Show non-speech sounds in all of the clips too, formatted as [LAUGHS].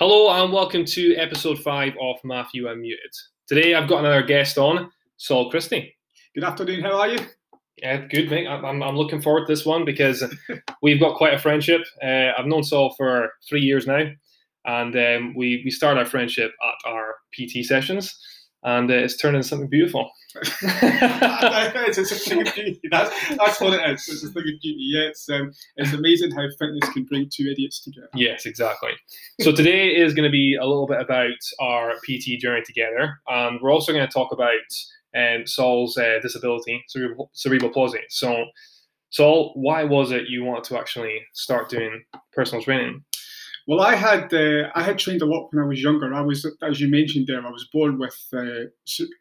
Hello and welcome to episode five of Matthew Unmuted. Today I've got another guest on, Saul Christie. Good afternoon. How are you? Yeah, good, mate. I'm, I'm looking forward to this one because [LAUGHS] we've got quite a friendship. Uh, I've known Saul for three years now, and um, we we started our friendship at our PT sessions, and uh, it's turned into something beautiful. [LAUGHS] [LAUGHS] it's, it's a thing of beauty. That's, that's what it is. It's a thing of beauty. Yeah, it's, um, it's amazing how fitness can bring two idiots together. Yes, exactly. So today is going to be a little bit about our PT journey together, and we're also going to talk about um, Saul's uh, disability, cerebral, cerebral palsy. So, Saul, why was it you wanted to actually start doing personal training? Well, I had uh, I had trained a lot when I was younger. I was, as you mentioned there, I was born with uh,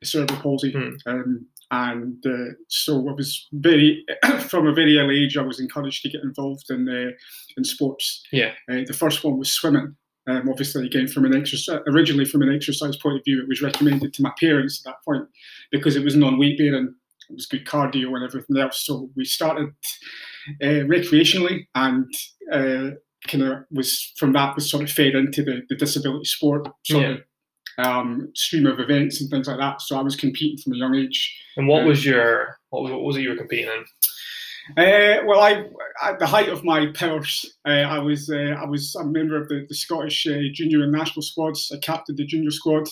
cerebral palsy, Hmm. um, and uh, so I was very [COUGHS] from a very early age. I was encouraged to get involved in uh, in sports. Yeah. Uh, the first one was swimming. Um, obviously, again from an exercise, originally from an exercise point of view, it was recommended to my parents at that point because it was non-weight bearing. It was good cardio and everything else. So we started uh, recreationally and. Kind of was from that was sort of fed into the, the disability sport sort Yeah. of um, stream of events and things like that. So I was competing from a young age. And what Um, was your what was, what was it you were competing in? Uh, well, I at the height of my powers, uh, I was uh, I was a member of the, the Scottish uh, junior and national squads. I captained the junior squad.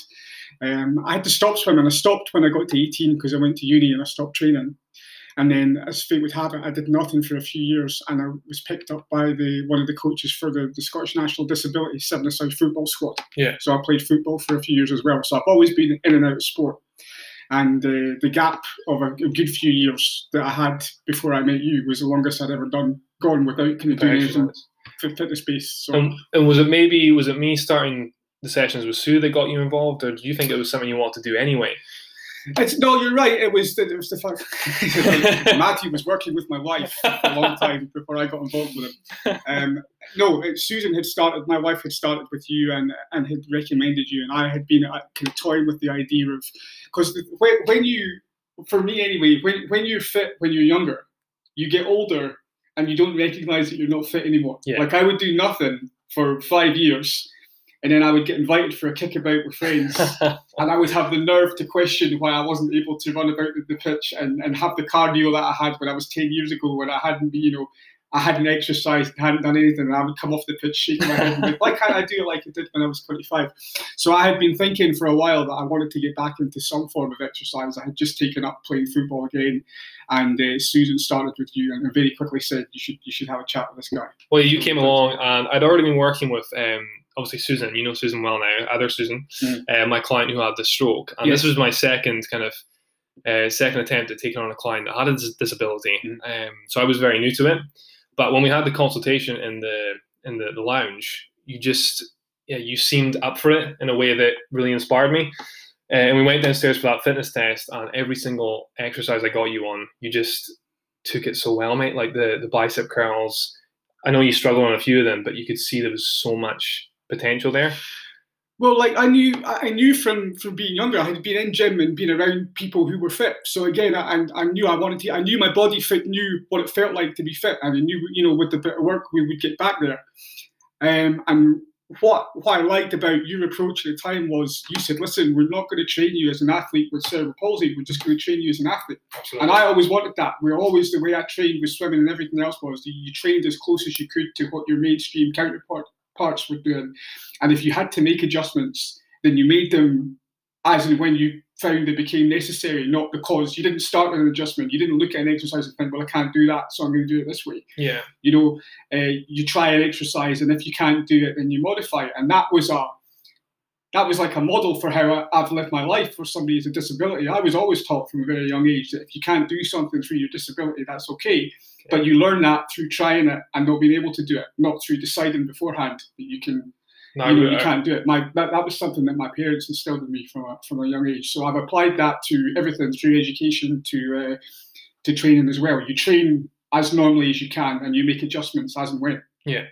Um, I had to stop swimming. I stopped when I got to 18 because I went to uni and I stopped training. And then, as fate would have it, I did nothing for a few years, and I was picked up by the one of the coaches for the, the Scottish National Disability Seven Aside football squad. Yeah. So I played football for a few years as well. So I've always been in and out of sport. And uh, the gap of a, a good few years that I had before I met you was the longest I'd ever done gone without kind of doing anything for fitness based. So And, and was it maybe was it me starting the sessions with Sue that got you involved, or do you think it was something you wanted to do anyway? It's no, you're right. It was the, it was the fact [LAUGHS] Matthew was working with my wife a long time before I got involved with him. Um, no, it, Susan had started. My wife had started with you and and had recommended you, and I had been uh, kind of toying with the idea of because when, when you, for me anyway, when when you're fit when you're younger, you get older and you don't recognize that you're not fit anymore. Yeah. Like I would do nothing for five years. And then I would get invited for a kickabout with friends, [LAUGHS] and I would have the nerve to question why I wasn't able to run about the, the pitch and, and have the cardio that I had when I was 10 years ago when I hadn't been, you know, I hadn't exercised, hadn't done anything, and I would come off the pitch shaking my head and think, why can't I do it like I did when I was 25? So I had been thinking for a while that I wanted to get back into some form of exercise. I had just taken up playing football again, and uh, Susan started with you and very quickly said, you should you should have a chat with this guy. well, you came along, and I'd already been working with um, obviously Susan. You know Susan well now, other Susan, Mm. uh, my client who had the stroke, and this was my second kind of uh, second attempt at taking on a client that had a disability. Mm. Um, so I was very new to it. But when we had the consultation in the in the, the lounge, you just yeah, you seemed up for it in a way that really inspired me. Uh, and we went downstairs for that fitness test, and every single exercise I got you on, you just took it so well, mate. Like the the bicep curls. I know you struggled on a few of them, but you could see there was so much potential there. Well, like I knew, I knew from from being younger, I had been in gym and been around people who were fit. So again, I, I knew I wanted to. I knew my body fit knew what it felt like to be fit, and I knew, you know, with the bit of work we would get back there. Um, and what what I liked about your approach at the time was you said, "Listen, we're not going to train you as an athlete with cerebral palsy. We're just going to train you as an athlete." Absolutely. And I always wanted that. We're always the way I trained with swimming and everything else was you, you trained as close as you could to what your mainstream counterpart parts were doing. And if you had to make adjustments, then you made them as and when you found they became necessary, not because you didn't start with an adjustment. You didn't look at an exercise and think, well, I can't do that, so I'm going to do it this way. yeah. You know, uh, you try an exercise, and if you can't do it, then you modify it. And that was a that was like a model for how I've lived my life for somebody with a disability. I was always taught from a very young age that if you can't do something through your disability, that's okay. But you learn that through trying it and not being able to do it, not through deciding beforehand that you can No, you know, you can't do it. My that, that was something that my parents instilled in me from a, from a young age. So I've applied that to everything through education to uh, to training as well. You train as normally as you can, and you make adjustments as and when. Yeah.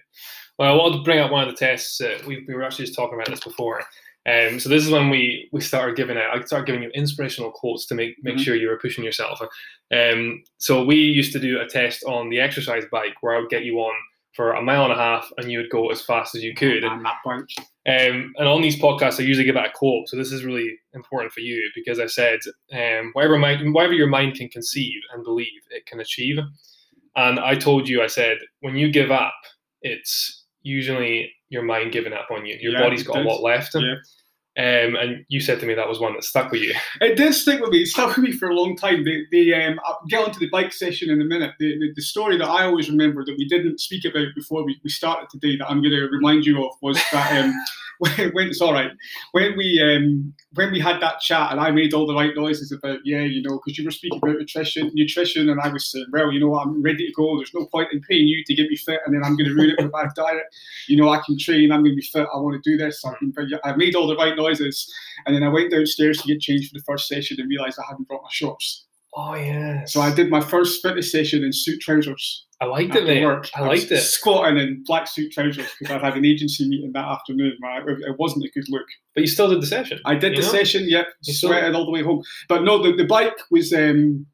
Well, I wanted to bring up one of the tests. Uh, we, we were actually just talking about this before. Um, so this is when we we started giving out. I started giving you inspirational quotes to make make Mhm. sure you were pushing yourself. Um, so we used to do a test on the exercise bike where I would get you on for a mile and a half, and you would go as fast as you could. And that. Um, and on these podcasts, I usually give out a quote. So this is really important for you because I said, um, whatever, mind, whatever your mind can conceive and believe, it can achieve. And I told you, I said, when you give up, it's usually your mind giving up on you. Your Yeah, body's got a lot left. Yeah. Um, and you said to me that was one that stuck with you. [LAUGHS] It did stick with me. It stuck with me for a long time. The, the um, I'll get onto the bike session in a minute. The, the, the story that I always remember that we didn't speak about before we, we started today that I'm going to remind you of was that um, [LAUGHS] [LAUGHS] when, when it's all right when we um, when we had that chat and I made all the right noises about yeah you know because you were speaking about nutrition nutrition and I was saying well you know what, I'm ready to go. There's no point in paying you to get me fit and then I'm going to ruin it with a [LAUGHS] bad diet. You know I can train. I'm going to be fit. I want to do this. I, can, but I made all the right noises. And then I went downstairs to get changed for the first session and realised I hadn't brought my shorts. Oh yeah. So I did my first fitness session in suit trousers. I liked it, mate. work. I liked it. Squatting in black suit trousers because I'd had an agency meeting that afternoon. It wasn't a good look. But you still did the session. I did the know? session, yep, You still- sweated all the way home. But no, the, the bike was. Um,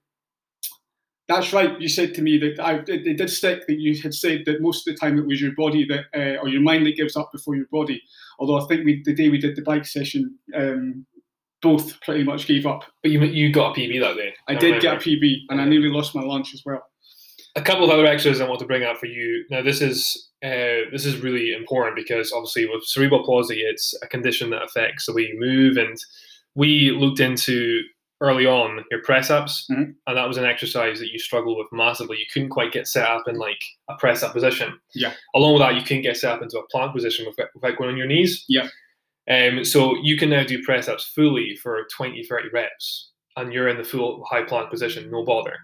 that's right. You said to me that I it, it did stick that you had said that most of the time it was your body that uh, or your mind that gives up before your body. Although I think we, the day we did the bike session, um, both pretty much gave up. But you you got a PB that day. I did get a. PB, and I nearly lost my lunch as well. a couple of other extras I want to bring up for you. Now, this is uh, this is really important because obviously with cerebral palsy, it's a condition that affects the way you move, and we looked into early on your press ups, Mhm. and that was an exercise that you struggled with massively. You couldn't quite get set up in like a press up position. Yeah. Along with that, you couldn't get set up into a plank position without, without going on your knees. Yeah. Um, so you can now do press ups fully for 20, 30 reps, and you're in the full high plank position, no bother.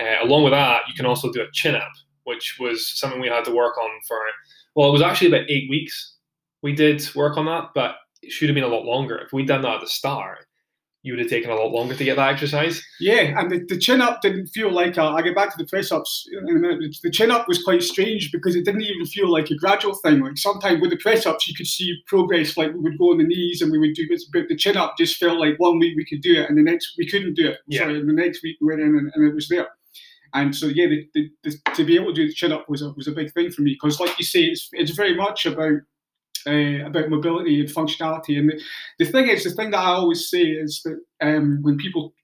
Uh, along with that, you can also do a chin up, which was something we had to work on for, well, it was actually about eight weeks. We did work on that, but it should have been a lot longer. If we'd done that at the start, you would have taken a lot longer to get that exercise. Yeah, and the, the chin up didn't feel like a, I get back to the press ups in a minute. The chin up was quite strange because it didn't even feel like a gradual thing. Like sometimes with the press ups, you could see progress. Like we would go on the knees and we would do this, but the chin up just felt like one week we could do it and the next we couldn't do it. Yeah. Sorry, and the next week we went in and, and it was there. And so yeah, the, the, the, to be able to do the chin up was a was a big thing for me because, like you say, it's it's very much about uh, about mobility and functionality. And the, the thing is, the thing that I always say is that um, when people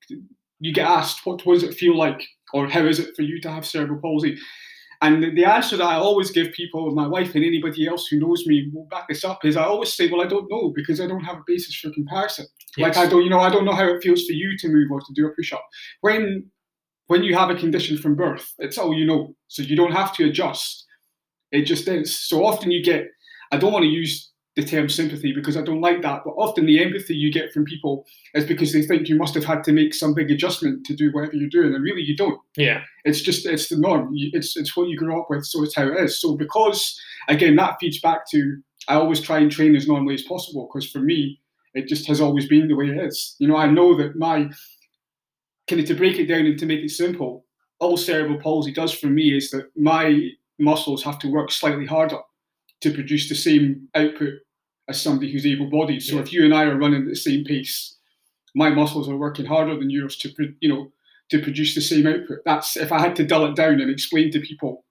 you get asked, what, what does it feel like, or how is it for you to have cerebral palsy? And the, the answer that I always give people, my wife and anybody else who knows me will back this up, is I always say, well, I don't know because I don't have a basis for comparison. Like I don't, you know, I don't know how it feels for you to move or to do a push-up. When when you have a condition from birth, it's all you know, so you don't have to adjust. It just is. So often you get. I don't want to use the term sympathy because I don't like that, but often the empathy you get from people is because they think you must have had to make some big adjustment to do whatever you're doing, and really you don't. Yeah. It's just it's the norm. It's it's what you grew up with, so it's how it is. So because again that feeds back to I always try and train as normally as possible because for me it just has always been the way it is. You know, I know that my kind of to break it down and to make it simple, all cerebral palsy does for me is that my muscles have to work slightly harder to produce the same output as somebody who's able-bodied. So Yeah. if you and I are running at the same pace, my muscles are working harder than yours to, you know, to produce the same output. That's if I had to dull it down and explain to people.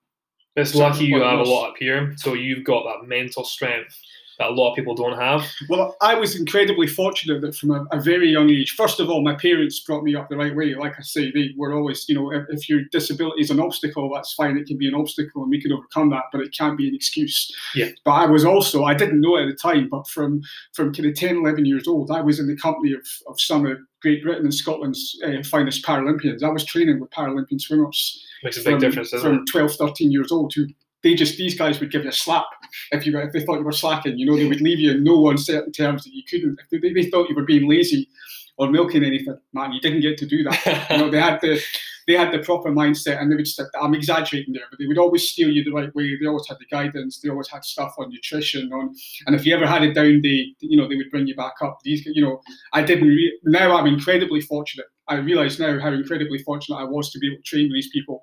It's lucky you have a lot up here, so you've got that mental strength that a lot of people don't have. Well, I was incredibly fortunate that from a, a very young age, first of all, my parents brought me up the right way. Like I say, they were always, you know, if, if your disability is an obstacle, that's fine. It can be an obstacle and we can overcome that, but it can't be an excuse. Yeah. But I was also, I didn't know at the time, but from, from kind of 10, 11 years old, I was in the company of, of some of Great Britain and Scotland's uh, finest Paralympians. I was training with Paralympian swimmers Makes a big from, difference, doesn't from it? 12, 13 years old who they just these guys would give you a slap if you if they thought you were slacking. You know, they would leave you in no uncertain terms that you couldn't. If they, they thought you were being lazy or milking anything, man, you didn't get to do that. [LAUGHS] you know, they had the they had the proper mindset, and they would. St- I'm exaggerating there, but they would always steer you the right way. They always had the guidance. They always had stuff on nutrition, on, and if you ever had a down day, you know, they would bring you back up. These, you know, I didn't. Re- now I'm incredibly fortunate. I realise now how incredibly fortunate I was to be able to train with these people,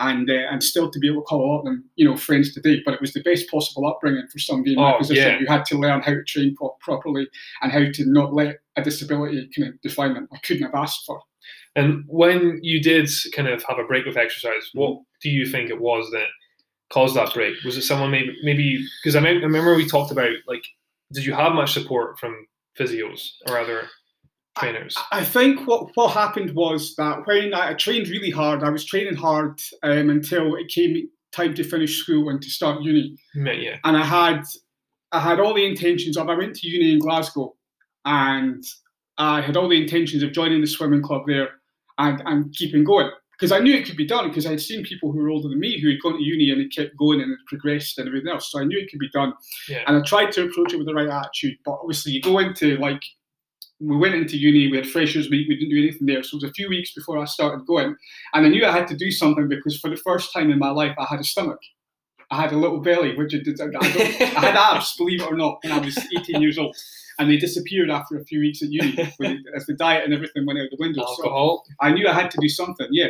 and uh, and still to be able to call a lot of them, you know, friends today. But it was the best possible upbringing for somebody in my Oh, position. yeah. You had to learn how to train pro- properly and how to not let a disability kind of define them. I couldn't have asked for. And when you did kind of have a break with exercise, what do you think it was that caused that break? Was it someone maybe maybe because I, I remember we talked about like did you have much support from physios or other trainers? I, I think what what happened was that when I trained really hard, I was training hard um, until it came time to finish school and to start uni. Yeah. And I had I had all the intentions of I went to uni in Glasgow and I had all the intentions of joining the swimming club there and, and keeping going because I knew it could be done because I'd seen people who were older than me who had gone to uni and had kept going and had progressed and everything else. So I knew it could be done. Yeah. And I tried to approach it with the right attitude. But obviously, you go into like, we went into uni, we had freshers week, we didn't do anything there. So it was a few weeks before I started going. And I knew I had to do something because for the first time in my life, I had a stomach. I had a little belly, which I, did, I, I had abs, believe it or not, when I was 18 years old and they disappeared after a few weeks at uni [LAUGHS] as the diet and everything went out the window. Alcohol. So I knew I had to do something, yeah.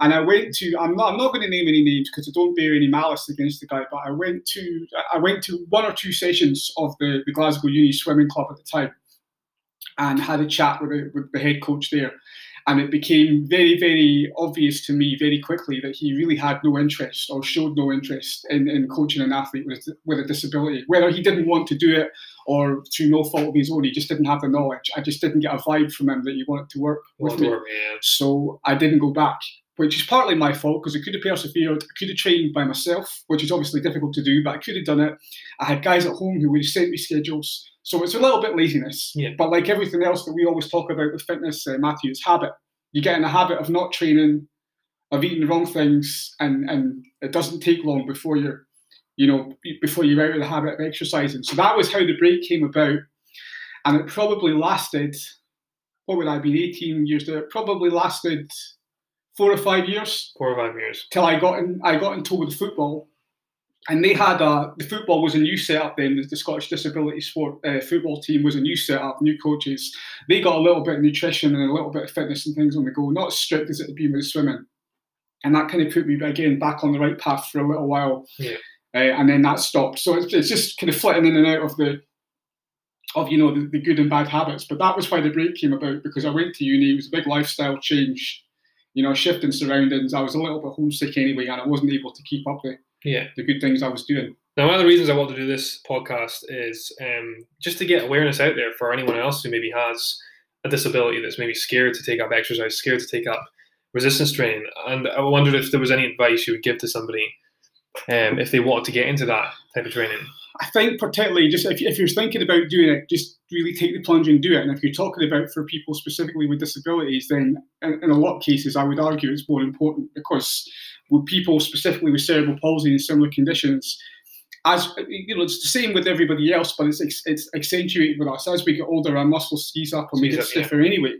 And I went to I'm not I'm not going to name any names because I don't bear any malice against the guy, but I went to I went to one or two sessions of the, the Glasgow Uni Swimming Club at the time and had a chat with, the, with the head coach there. And it became very, very obvious to me very quickly that he really had no interest or showed no interest in, in coaching an athlete with, with a disability. Whether he didn't want to do it or through no fault of his own, he just didn't have the knowledge. I just didn't get a vibe from him that he wanted to work with me. Work, yeah. So I didn't go back, which is partly my fault because I could have persevered. I could have trained by myself, which is obviously difficult to do, but I could have done it. I had guys at home who would have sent me schedules. So it's a little bit laziness. Yeah. But like everything else that we always talk about with fitness, uh, Matthew, it's habit. You get in a habit of not training, of eating the wrong things, and and it doesn't take long before you're, you know, before you're out of the habit of exercising. So that was how the break came about, and it probably lasted. What would I be? 18 years there. It probably lasted four or five years Four or five years. till I got in. I got into with football, and they had a the football was a new setup. Then the, Scottish Disability Sport uh, football team was a new setup, new coaches. They got a little bit of nutrition and a little bit of fitness and things on the go. Not as strict as it had been with swimming, and that kind of put me again back on the right path for a little while. Yeah. Uh, and then that stopped. So it's, it's just kind of flitting in and out of the of you know the, the good and bad habits. But that was why the break came about because I went to uni. It was a big lifestyle change you know, shifting surroundings. I was a little bit homesick anyway, and I wasn't able to keep up the, Yeah. the good things I was doing. Now, one of the reasons I want to do this podcast is um, just to get awareness out there for anyone else who maybe has a disability that's maybe scared to take up exercise, scared to take up resistance training. And I wondered if there was any advice you would give to somebody um, if they wanted to get into that type of training. I think particularly just if, if you're thinking about doing it, just really take the plunge and do it. And if you're talking about for people specifically with disabilities, then in, in a lot of cases, I would argue it's more important because with people specifically with cerebral palsy and similar conditions, as you know, it's the same with everybody else, but it's it's accentuated with us as we get older. Our muscles seize up and we get up, yeah. stiffer anyway.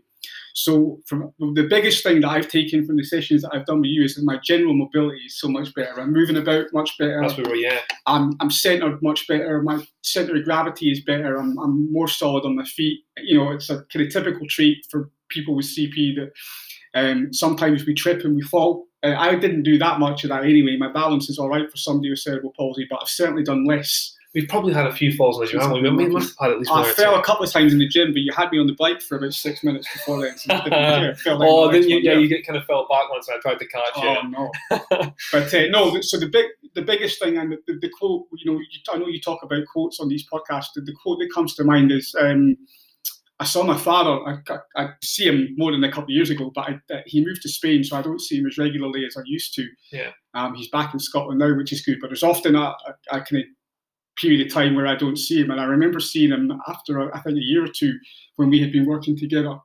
So, from the biggest thing that I've taken from the sessions that I've done with you is that my general mobility is so much better. I'm moving about much better. That's what we're, yeah. I'm, I'm centered much better. My center of gravity is better. I'm, I'm more solid on my feet. You know, it's a kind of typical trait for people with CP that um, sometimes we trip and we fall. Uh, I didn't do that much of that anyway. My balance is all right for somebody with cerebral palsy, but I've certainly done less. We've probably had a few falls in the gym, haven't we? We must have had at least one I fell a couple of times in the gym, but you had me on the bike for about six minutes before then. So I. [LAUGHS] Fell down Oh, the then you, yeah, you get kind of felt back once I tried to catch Oh you. no! [LAUGHS] but uh, no, so the big, the biggest thing, and the, the, the quote, you know, you, I know you talk about quotes on these podcasts. The, the quote that comes to mind is, um, "I saw my father. I, I, I see him more than a couple of years ago, but I, uh, he moved to Spain, so I don't see him as regularly as I used to. Yeah. Um, he's back in Scotland now, which is good. But there's often a, a, a kind of period of time where I don't see him, and I remember seeing him after I think a year or two when we had been working together.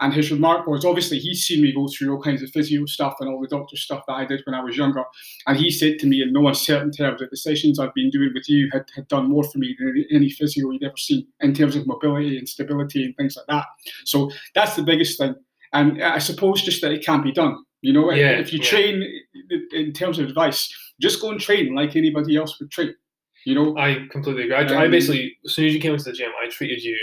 And his remark was obviously he's seen me go through all kinds of physio stuff and all the doctor stuff that I did when I was younger. And he said to me in no uncertain terms that the sessions I've been doing with you had, had done more for me than any, physio he'd ever seen in terms of mobility and stability and things like that. So that's the biggest thing. And I suppose just that it can be done. You know, Yeah, if you yeah. train in terms of advice, just go and train like anybody else would train. You know, I completely agree. I, I Um, basically, as soon as you came into the gym, I treated you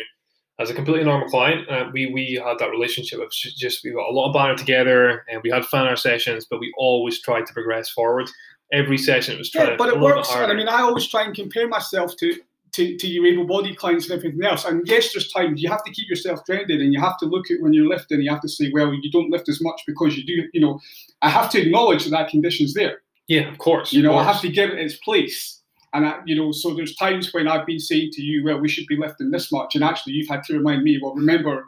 as a completely normal client. Uh, we we had that relationship of just we got a lot of banter together, and we had fun in our sessions, but we always tried to progress forward. Every session it was trying Yeah, but it a little bit works. And harder. I mean, I always try and compare myself to, to, to your able-bodied clients and everything else. And yes, there's times you have to keep yourself grounded, and you have to look at when you're lifting. You have to say, well, you don't lift as much because you do. You know, I have to acknowledge that that condition's there. Yeah, of course. You know, of I have to give it its place. And I, you know, so there's times when I've been saying to you, well, we should be lifting this much, and actually you've had to remind me, well, remember,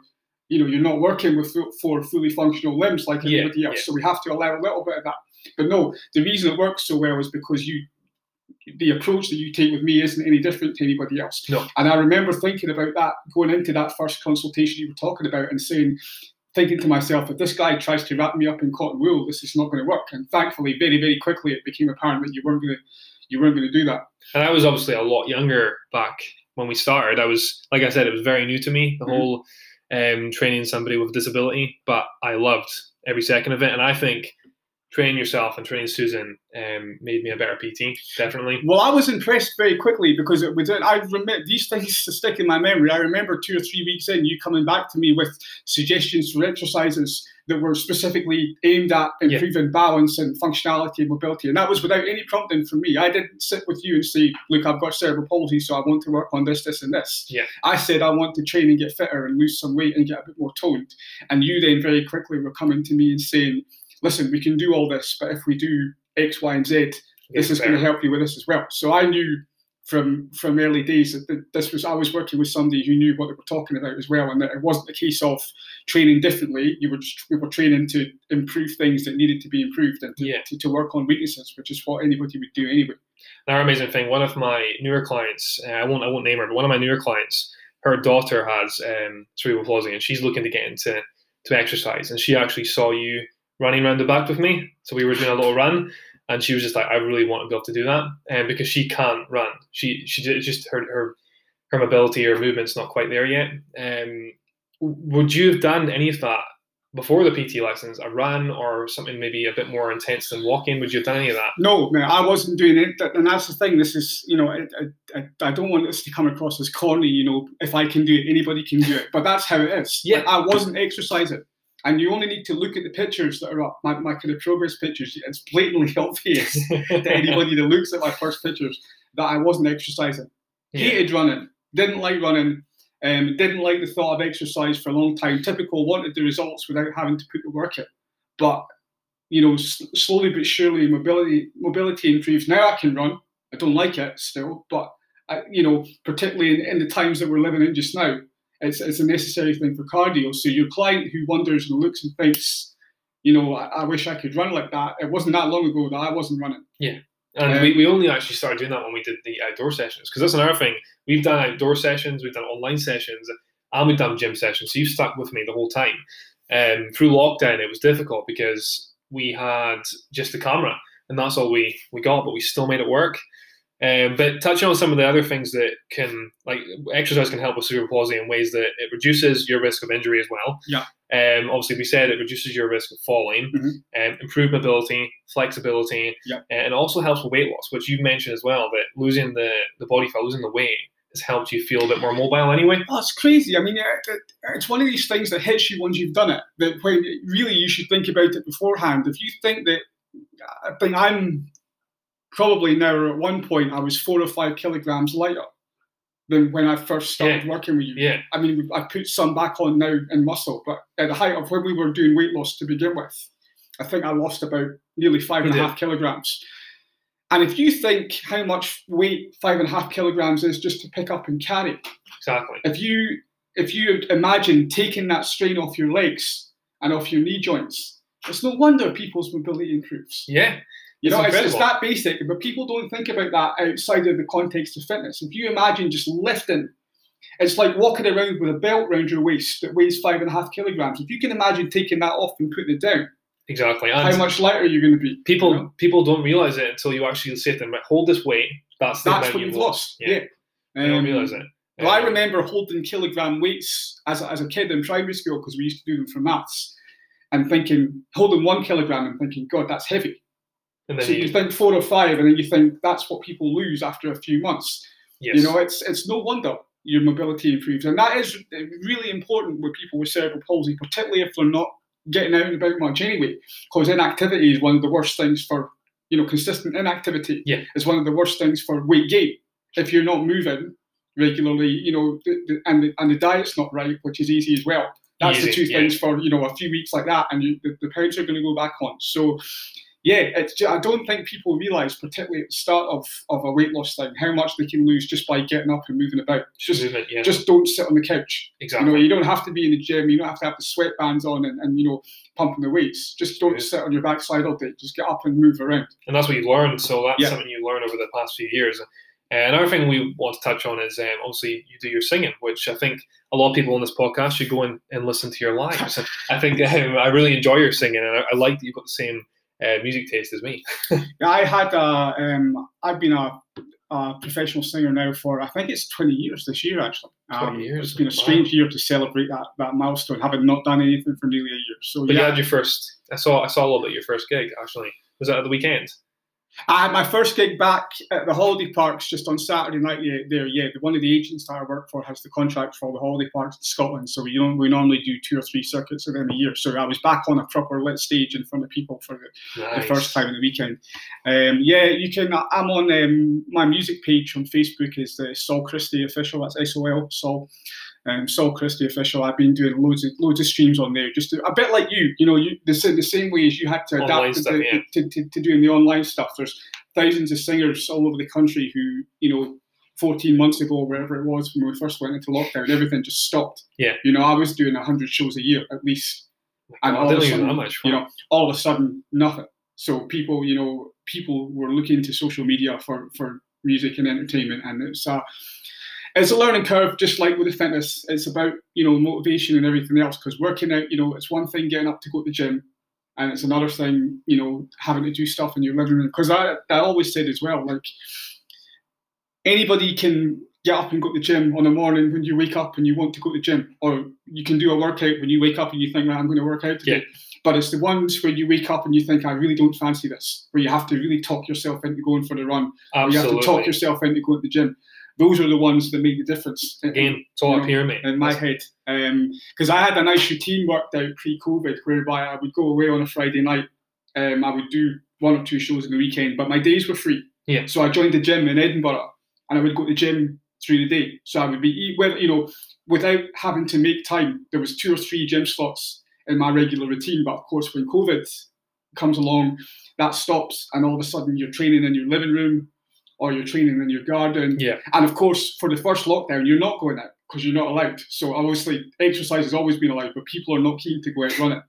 you know, you're not working with four fully functional limbs like everybody else, yeah. so we have to allow a little bit of that. But no, the reason it works so well is because you, the approach that you take with me isn't any different to anybody else. No. And I remember thinking about that going into that first consultation you were talking about and saying, thinking to myself, if this guy tries to wrap me up in cotton wool, this is not going to work. And thankfully, very, very quickly, it became apparent that you weren't going to, you weren't going to do that. And I was obviously a lot younger back when we started. I was, like I said, it was very new to me, the Mhm. whole um, training somebody with disability, but I loved every second of it. And I think training yourself and training Susan um, made me a better PT, definitely. Well, I was impressed very quickly because it was. I remember these things stick in my memory. I remember two or three weeks in, you coming back to me with suggestions for exercises that were specifically aimed at Yeah. improving balance and functionality and mobility, and that was without any prompting from me. I didn't sit with you and say, "Look, I've got cerebral palsy, so I want to work on this, this, and this." Yeah. I said I want to train and get fitter and lose some weight and get a bit more toned, and you then very quickly were coming to me and saying, "Listen, we can do all this, but if we do X, Y, and Z." this is going to help you with this as well. So I knew from from early days that this was I was working with somebody who knew what they were talking about as well, and that it wasn't a case of training differently. You were just, we were training to improve things that needed to be improved and to, Yeah. to, to work on weaknesses, which is what anybody would do anyway. Another amazing thing. One of my newer clients, uh, I won't, I won't name her, but one of my newer clients, her daughter has um, cerebral palsy, and she's looking to get into to exercise. And she actually saw you running around the back with me, so we were doing a little run, and she was just like, "I really want to be able to do that," and because she can't run, she she just her her her mobility or movement's not quite there yet. Um, would you have done any of that before the PT lessons, a run or something maybe a bit more intense than walking? Would you have done any of that? No, no, I wasn't doing it, and that's the thing. This is, you know, I, I, I don't want this to come across as corny. You know, if I can do it, anybody can do it. But that's how it is. Yeah. I wasn't exercising, and you only need to look at the pictures that are up. My, my kind of progress pictures. It's blatantly obvious [LAUGHS] to anybody that looks at my first pictures that I wasn't exercising. Yeah. Hated running. Didn't like running. Um, didn't like the thought of exercise for a long time. Typical wanted the results without having to put the work in. But you know, s- slowly but surely, mobility mobility improves. Now I can run. I don't like it still, but I, you know, particularly in, in the times that we're living in just now, it's it's a necessary thing for cardio. So your client who wonders and looks and thinks, you know, I, I wish I could run like that. It wasn't that long ago that I wasn't running. Yeah. And Um, we, we only actually started doing that when we did the outdoor sessions because that's another thing. We've done outdoor sessions, we've done online sessions, and we've done gym sessions. So you've stuck with me the whole time. Um, through lockdown, it was difficult because we had just the camera, and that's all we we got. But we still made it work. Um, but touching on some of the other things that can, like exercise, can help with cerebral palsy in ways that it reduces your risk of injury as well. Yeah. Um, obviously, we said it reduces your risk of falling, Mhm. um, improved mobility, flexibility, Yeah. and also helps with weight loss, which you've mentioned as well. That losing the the body fat, losing the weight, has helped you feel a bit more mobile anyway. Oh, it's crazy. I mean, it, it, it's one of these things that hits you once you've done it. That when really you should think about it beforehand. If you think that, I think I'm probably now at one point I was four or five kilograms lighter than when I first started working with you. Yeah, I mean, I put some back on now in muscle, but at the height of when we were doing weight loss to begin with, I think I lost about nearly five and a half kilograms. And if you think how much weight five and a half kilograms is just to pick up and carry, exactly. if you if you imagine taking that strain off your legs and off your knee joints, it's no wonder people's mobility improves. Yeah, You know, it's, it's that basic, but people don't think about that outside of the context of fitness. If you imagine just lifting, it's like walking around with a belt around your waist that weighs five and a half kilograms. If you can imagine taking that off and putting it down, exactly. how much lighter you're you going to be? people you know? people don't realize it until you actually say to them, "Right, "Hold this weight." That's the That's what you've lost. Yeah. They don't Um, realize it. Well, I Um, remember holding kilogram weights as a, as a kid in primary school because we used to do them for maths, and thinking holding one kilogram and thinking, God, that's heavy. And then So you think four or five, and then you think that's what people lose after a few months. yes. You know, it's it's no wonder your mobility improves, and that is really important with people with cerebral palsy, particularly if they're not getting out and about much anyway. Because inactivity is one of the worst things for you know consistent inactivity. Yeah. is one of the worst things for weight gain if you're not moving regularly. You know, the, the, and the, and the diet's not right, which is easy as well. That's the two yeah. things for you know a few weeks like that, and you, the, the pounds are going to go back on. So yeah, it's. I don't think people realise, particularly at the start of, of a weight loss thing, how much they can lose just by getting up and moving about. Just Movement, yeah. just don't sit on the couch. exactly. You know, you don't have to be in the gym. You don't have to have the sweatbands on and, and you know pumping the weights. Just don't Yeah. sit on your backside all day. Just get up and move around. and that's what you learn. So that's Yeah. something you learn over the past few years. Uh, another thing we want to touch on is um, obviously you do your singing, which I think a lot of people on this podcast should go and, and listen to your lives. I think um, [LAUGHS] I really enjoy your singing, and I, I like that you've got the same uh, music taste as me. [LAUGHS] Yeah, I had a, um, I've been a, a professional singer now for I think it's 20 years this year actually. 20 years, It's been a wow. strange year to celebrate that, that milestone, having not done anything for nearly a year. So But you had your first. I saw. I saw a little bit of your first gig actually. Was that at the weekend? I had my first gig back at the holiday parks just on Saturday night yeah, there. Yeah, the- one of the agents that I work for has the contract for all the holiday parks in Scotland. So we we normally do two or three circuits of them a year. So I was back on a proper lit stage in front of people for the, the first time in the weekend. Um, yeah, you can. I'm on um, my music page on Facebook is the Saul Christie official. That's S O L Saul. Um, Saul Christie official. I've been doing loads of loads of streams on there, just to, a bit like you. You know, you the, the same way as you had to Online adapt to, stuff, the- yeah. to, to, to doing the online stuff. There's thousands of singers all over the country who, you know, 14 months ago, wherever it was when we first went into lockdown, everything just stopped. Yeah. You know, I was doing 100 shows a year at least and I all of a sudden, much. you know, all of a sudden, nothing. So people, you know, people were looking to social media for for music and entertainment, and it's a it's a learning curve, just like with the fitness. It's about you know motivation and everything else. Because working out, you know, it's one thing getting up to go to the gym, and it's another thing, you know, having to do stuff in your living room. Because I I always said as well, like anybody can get up and go to the gym on a morning when you wake up and you want to go to the gym, or you can do a workout when you wake up and you think, right, I'm going to work out today. Yeah. But it's the ones where you wake up and you think, I really don't fancy this, where you have to really talk yourself into going for the run, or you have to talk yourself into going to the gym. Those are the ones that make the difference. in- Again, it's all you up know, here, mate. in my head. Because I had a nice routine worked out pre-COVID, whereby I would go away on a Friday night. Um, I would do one or two shows in the weekend, but my days were free. Yeah. So I joined the gym in Edinburgh, and I would go to the gym through the day. So I would be, well, you know, without having to make time. There was two or three gym slots in my regular routine, but of course, when COVID comes along, that stops, and all of a sudden you're training in your living room, or you're training in your garden, Yeah. and of course, for the first lockdown, you're not going out because you're not allowed. So obviously, exercise has always been allowed, but people are not keen to go out and run it.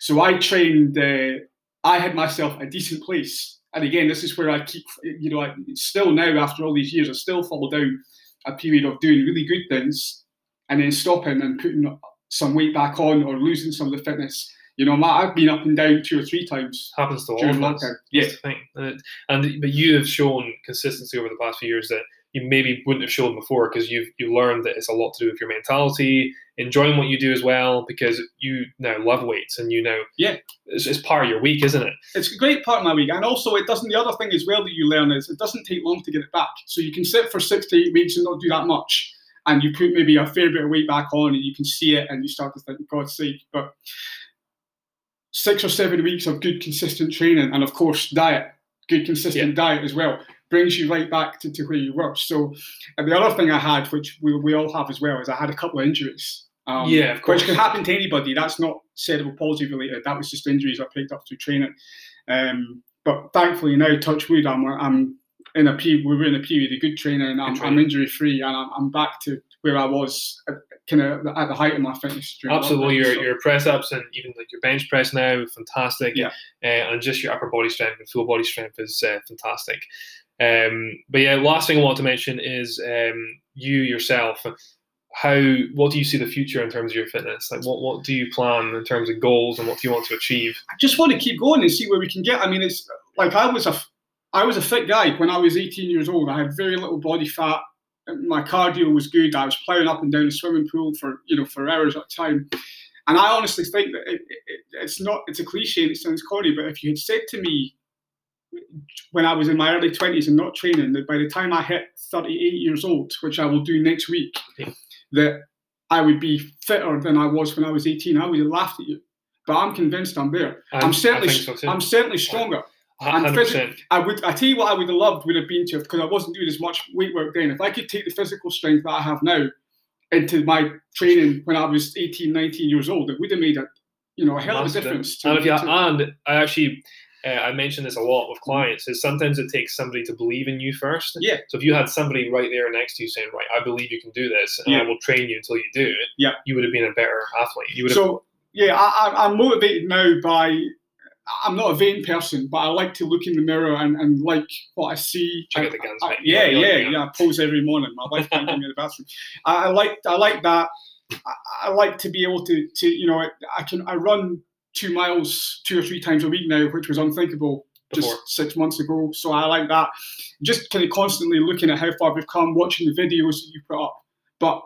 So I trained. Uh, I had myself a decent place, and again, this is where I keep. You know, I, still now after all these years, I still fall down a period of doing really good things, and then stopping and putting some weight back on or losing some of the fitness. You know, my- I've been up and down two or three times happens to all of us. Yeah, That's the thing. And, and but you have shown consistency over the past few years that you maybe wouldn't have shown before because you've you learned that it's a lot to do with your mentality, enjoying what you do as well, because you now love weights and you know Yeah. it's, it's part of your week, isn't it? it's a great part of my week. And also, it doesn't. The other thing as well that you learn is it doesn't take long to get it back. So you can sit for six to eight weeks and not do that much, and you put maybe a fair bit of weight back on, and you can see it, and you start to think, God's sake. But six or seven weeks of good, consistent training, and of course, diet, good, consistent diet as well, brings you right back to, to where you were. So, and the other thing I had, which we, we all have as well, is I had a couple of injuries. Um, Yeah, of Which course. can happen to anybody. That's not cerebral palsy related. That was just injuries I picked up through training. Um, but thankfully now, touch wood, I'm, I'm in a period, we were in a period of good training and I'm, Good I'm injury free and I'm, I'm back to where I was kind of at the height of my fitness. Absolutely, your So- your press ups and even like your bench press now, fantastic. Yeah. Uh, and just your upper body strength and full body strength is uh, fantastic. Um, but yeah, last thing I want to mention is um, you yourself. How what do you see the future in terms of your fitness? Like what what do you plan in terms of goals and what do you want to achieve? I just want to keep going and see where we can get. I mean, it's like I was a, I was a fit guy when I was 18 years old. I had very little body fat. My cardio was good. I was ploughing up and down the swimming pool for you know for hours at a time. And I honestly think that it, it, it's not. It's a cliche and it sounds corny, but if you had said to me when I was in my early 20s and not training, that by the time I hit 38 years old, which I will do next week, Yeah. that I would be fitter than I was when I was 18, I would have laughed at you. But I'm convinced I'm there. I'm certainly so I'm certainly stronger. I'm hundred percent. I would, I tell you what, I would have loved would have been to because I wasn't doing as much weight work then. If I could take the physical strength that I have now into my training when I was 18, 19 years old, it would have made a, you know, a hell of a difference. And if you to- and I actually uh, I mention this a lot with clients, is sometimes it takes somebody to believe in you first. Yeah. So if you had somebody right there next to you saying, right, I believe you can do this, and Yeah. I will train you until you do it, Yeah. you would have been a better athlete. You would have. So yeah, I, I'm motivated now by. I'm not a vain person, but I like to look in the mirror and, and like what I see. Check I- out the guns, I- yeah, You're- yeah, yeah. I pose every morning. My wife can't get me in the bathroom. I, I like I like that. I, I like to be able to to you know I, can I run two miles two or three times a week now, which was unthinkable just six months ago. So I like that. Just kind of constantly looking at how far we've come, watching the videos that you put up. But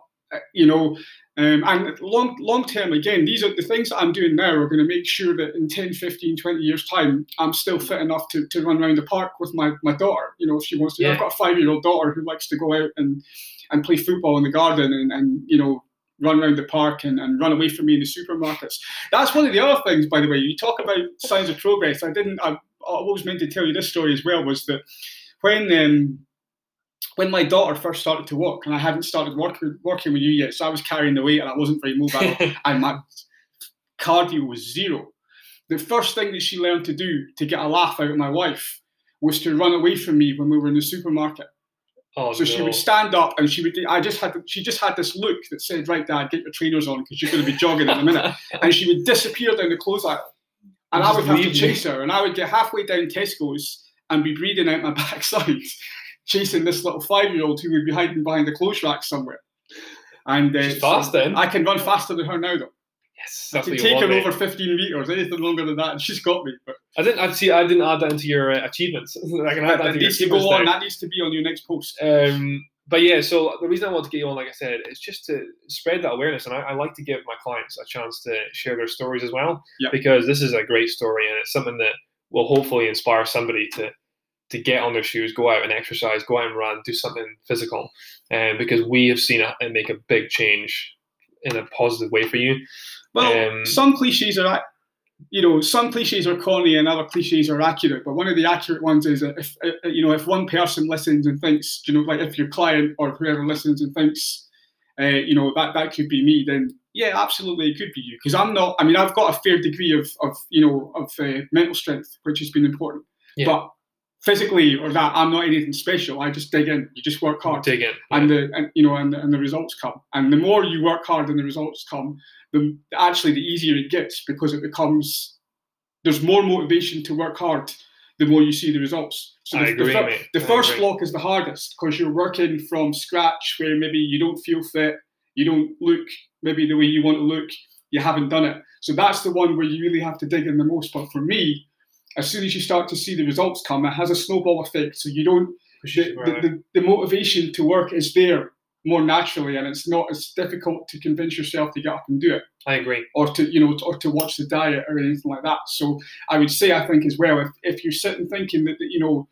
you know, um, and long long term, again, these are the things that I'm doing now are going to make sure that in 10, 15, 20 years' time, I'm still fit enough to, to run around the park with my, my daughter. You know, if she wants to. Yeah. I've got a five year old daughter who likes to go out and, and play football in the garden and, and you know, run around the park and, and run away from me in the supermarkets. That's one of the other things, by the way. You talk about signs of progress. I didn't, I, I was meant to tell you this story as well, was that when. Um, when my daughter first started to walk, and I hadn't started working working with you yet, so I was carrying the weight and I wasn't very mobile, [LAUGHS] and my cardio was zero. The first thing that she learned to do to get a laugh out of my wife was to run away from me when we were in the supermarket. oh, So she would stand up and she would. I just had. She just had this look that said, "Right, Dad, get your trainers on because you're going to be jogging in a minute." [LAUGHS] and she would disappear down the clothes aisle, and I would have to chase her, and I would get halfway down Tesco's and be breathing out my [LAUGHS] backside, chasing this little five-year-old who would be hiding behind the clothes rack somewhere. And uh, She's fast then. I can run faster than her now, though. yes, I that's can you take her over 15 meters, anything longer than that, and she's got me. But I didn't. I see. I didn't add that into your uh, achievements. [LAUGHS] I can add that, that that to your needs to go on. now. That needs to be on your next post. Um, but yeah, so the reason I want to get you on, like I said, is just to spread that awareness, and I, I like to give my clients a chance to share their stories as well, Yeah. because this is a great story, and it's something that will hopefully inspire somebody to to get on their shoes, go out and exercise, go out and run, do something physical, and because we have seen it and make a big change in a positive way for you. Well, Um, some cliches are, you know, some cliches are corny and other cliches are accurate. But one of the accurate ones is that if, uh, you know, if one person listens and thinks, you know, like if your client or whoever listens and thinks, uh, you know, that that could be me, then yeah, absolutely, it could be you. Because I'm not. I mean, I've got a fair degree of, of you know, of uh, mental strength, which has been important. Yeah. But physically or that, I'm not anything special. I just dig in. You just work hard. Dig in. and the and, you know and the, and the results come. And the more you work hard and the results come the actually the easier it gets because it becomes there's more motivation to work hard the more you see the results. So I the, agree, the, the first block is the hardest because you're working from scratch where maybe you don't feel fit you don't look maybe the way you want to look you haven't done it. So that's the one where you really have to dig in the most. But for me as soon as you start to see the results come it has a snowball effect so you don't the, the, the, the motivation to work is there more naturally and it's not as difficult to convince yourself to get up and do it I agree. or to you know or to watch the diet or anything like that so i would say i think as well if, if you're sitting thinking that, that you know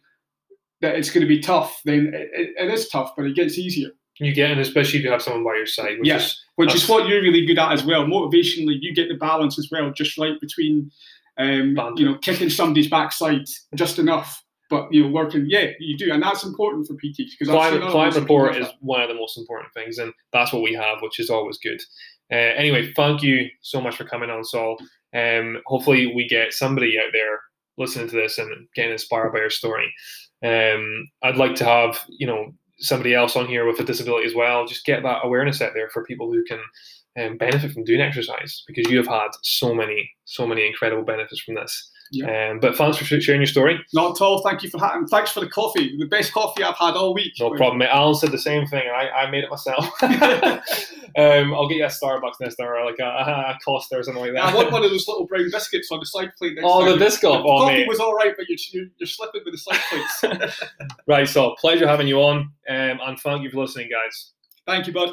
that it's going to be tough then it, it, is tough but it gets easier You get, and especially if you have someone by your side. Which Yes. is- which is what you're really good at as well motivationally you get the balance as well just right between um, you know kicking somebody's backside just enough but you know working yeah you do and that's important for pts because climate, climate report is one of the most important things, and that's what we have, which is always good. Uh, anyway, thank you so much for coming on, Saul. Um, hopefully, we get somebody out there listening to this and getting inspired by your story. Um, I'd like to have you know somebody else on here with a disability as well. Just get that awareness out there for people who can um, benefit from doing exercise because you have had so many, so many incredible benefits from this. Um, but thanks for sharing your story. Not at all. Thank you for having. thanks for the coffee. The best coffee I've had all week. No problem, mate. Alan said the same thing, I, I made it myself. [LAUGHS] um, I'll get you a Starbucks next time, or like a, a Costa or something like that. I want one of those little brown biscuits on the side plate. Next Oh, time. the biscuit. The Oh, coffee mate. was all right, but you're, you're, you're slipping with the side plates. [LAUGHS] Right, so pleasure having you on, um, and thank you for listening, guys. Thank you, bud.